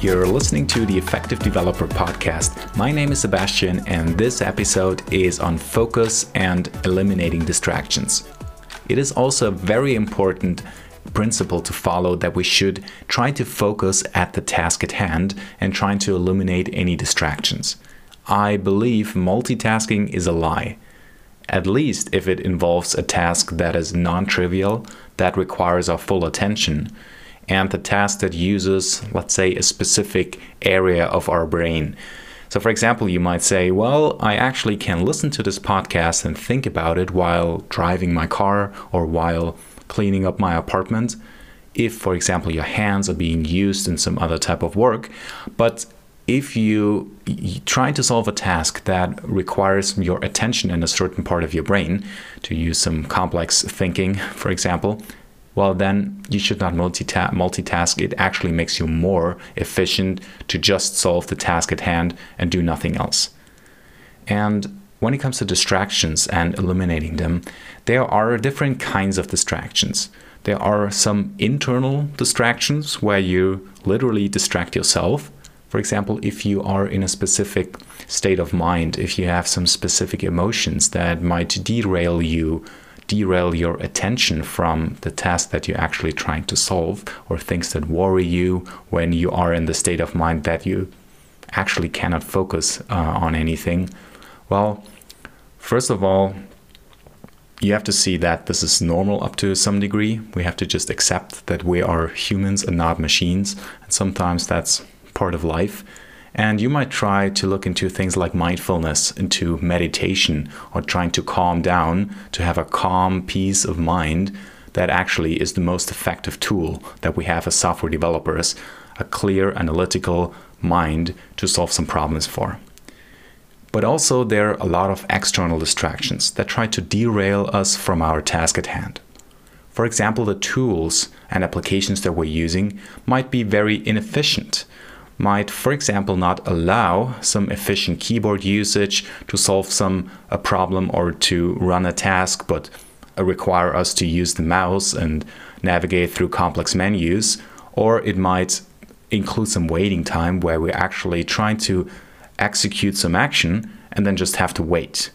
You're listening to the Effective Developer Podcast. My name is Sebastian, and this episode is on focus and eliminating distractions. It is also a very important principle to follow that we should try to focus at the task at hand and trying to eliminate any distractions. I believe multitasking is a lie. At least if it involves a task that is non trivial, that requires our full attention, and the task that uses, let's say, a specific area of our brain. So, for example, you might say, Well, I actually can listen to this podcast and think about it while driving my car or while cleaning up my apartment. If, for example, your hands are being used in some other type of work, but if you, try to solve a task that requires your attention in a certain part of your brain, to use some complex thinking, for example, well, then you should not multita- multitask. It actually makes you more efficient to just solve the task at hand and do nothing else. And when it comes to distractions and eliminating them, there are different kinds of distractions. There are some internal distractions where you literally distract yourself. For example, if you are in a specific state of mind, if you have some specific emotions that might derail you derail your attention from the task that you're actually trying to solve or things that worry you when you are in the state of mind that you actually cannot focus uh, on anything? Well, first of all, you have to see that this is normal up to some degree. We have to just accept that we are humans and not machines. And sometimes that's part of life. And you might try to look into things like mindfulness, into meditation, or trying to calm down, to have a calm peace of mind. That actually is the most effective tool that we have as software developers a clear analytical mind to solve some problems for. But also, there are a lot of external distractions that try to derail us from our task at hand. For example, the tools and applications that we're using might be very inefficient might, for example, not allow some efficient keyboard usage to solve some a problem or to run a task, but uh, require us to use the mouse and navigate through complex menus, or it might include some waiting time where we're actually trying to execute some action and then just have to wait.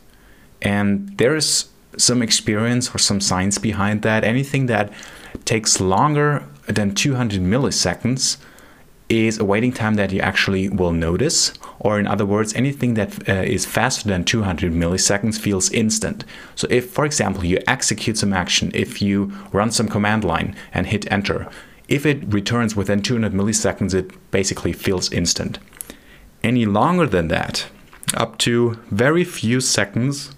And there's some experience or some science behind that. Anything that takes longer than 200 milliseconds is a waiting time that you actually will notice, or in other words, anything that uh, is faster than 200 milliseconds feels instant. So, if, for example, you execute some action, if you run some command line and hit enter, if it returns within 200 milliseconds, it basically feels instant. Any longer than that, up to very few seconds,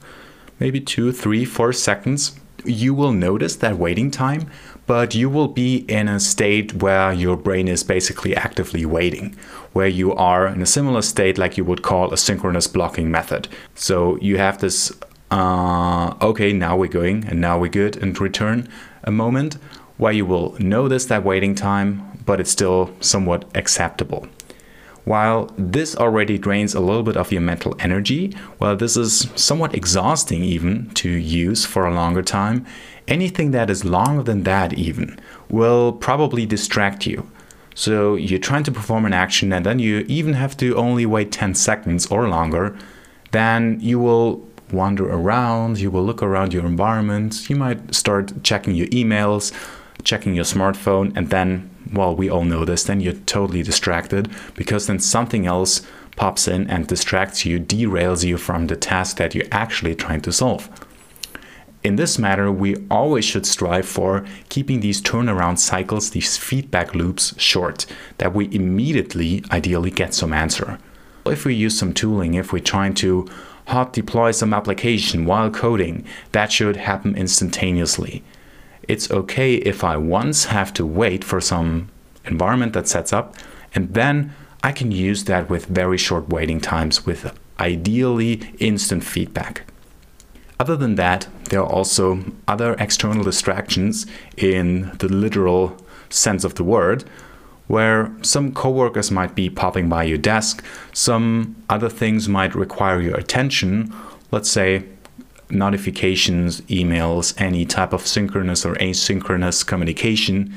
maybe two, three, four seconds, you will notice that waiting time, but you will be in a state where your brain is basically actively waiting, where you are in a similar state like you would call a synchronous blocking method. So you have this, uh, okay, now we're going and now we're good, and return a moment where you will notice that waiting time, but it's still somewhat acceptable. While this already drains a little bit of your mental energy, while this is somewhat exhausting even to use for a longer time, anything that is longer than that even will probably distract you. So you're trying to perform an action and then you even have to only wait 10 seconds or longer, then you will wander around, you will look around your environment, you might start checking your emails, checking your smartphone, and then well, we all know this, then you're totally distracted because then something else pops in and distracts you, derails you from the task that you're actually trying to solve. In this matter, we always should strive for keeping these turnaround cycles, these feedback loops short, that we immediately, ideally, get some answer. If we use some tooling, if we're trying to hot deploy some application while coding, that should happen instantaneously it's okay if I once have to wait for some environment that sets up, and then I can use that with very short waiting times with ideally instant feedback. Other than that, there are also other external distractions in the literal sense of the word, where some coworkers might be popping by your desk, some other things might require your attention. Let's say notifications, emails, any type of synchronous or asynchronous communication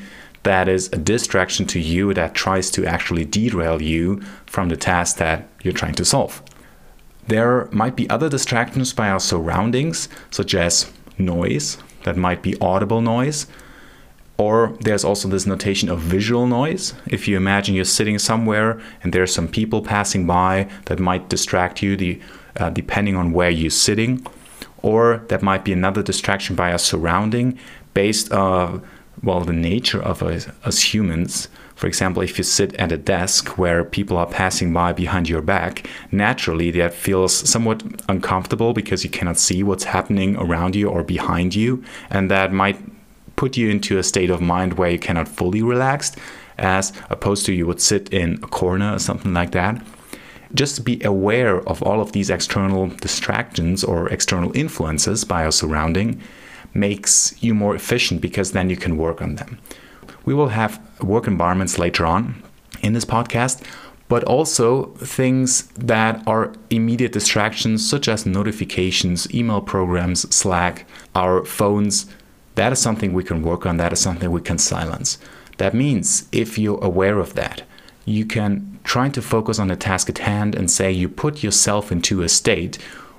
that is a distraction to you that tries to actually derail you from the task that you're trying to solve. There might be other distractions by our surroundings, such as noise, that might be audible noise. Or there's also this notation of visual noise. If you imagine you're sitting somewhere and there's some people passing by that might distract you, the, uh, depending on where you're sitting. Or that might be another distraction by our surrounding based on, uh, well, the nature of us as humans. For example, if you sit at a desk where people are passing by behind your back, naturally that feels somewhat uncomfortable because you cannot see what's happening around you or behind you. And that might put you into a state of mind where you cannot fully relax, as opposed to you would sit in a corner or something like that. Just be aware of all of these external distractions or external influences by our surrounding makes you more efficient because then you can work on them. We will have work environments later on in this podcast, but also things that are immediate distractions, such as notifications, email programs, Slack, our phones. That is something we can work on, that is something we can silence. That means if you're aware of that, you can try to focus on the task at hand and say you put yourself into a state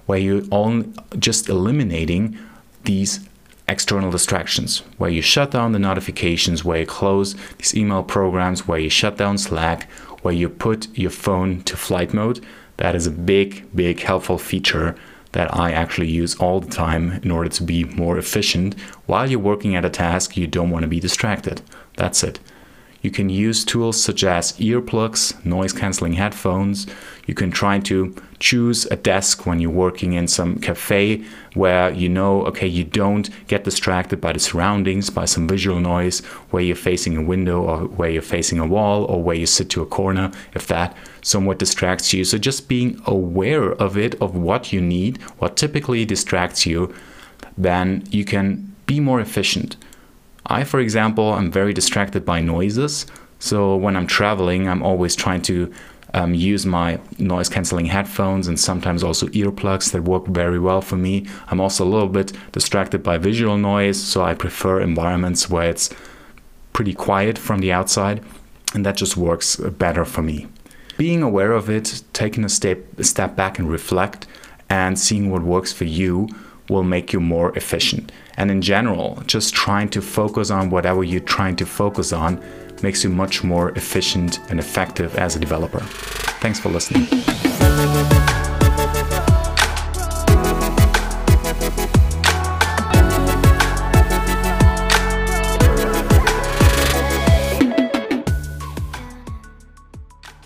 where you're just eliminating these external distractions, where you shut down the notifications, where you close these email programs, where you shut down Slack, where you put your phone to flight mode. That is a big, big helpful feature that I actually use all the time in order to be more efficient. While you're working at a task, you don't want to be distracted. That's it. You can use tools such as earplugs, noise canceling headphones. You can try to choose a desk when you're working in some cafe where you know, okay, you don't get distracted by the surroundings, by some visual noise, where you're facing a window or where you're facing a wall or where you sit to a corner, if that somewhat distracts you. So just being aware of it, of what you need, what typically distracts you, then you can be more efficient. I, for example, am very distracted by noises. So when I'm traveling, I'm always trying to um, use my noise canceling headphones and sometimes also earplugs that work very well for me. I'm also a little bit distracted by visual noise, so I prefer environments where it's pretty quiet from the outside, and that just works better for me. Being aware of it, taking a step, a step back and reflect, and seeing what works for you will make you more efficient. And in general, just trying to focus on whatever you're trying to focus on makes you much more efficient and effective as a developer. Thanks for listening.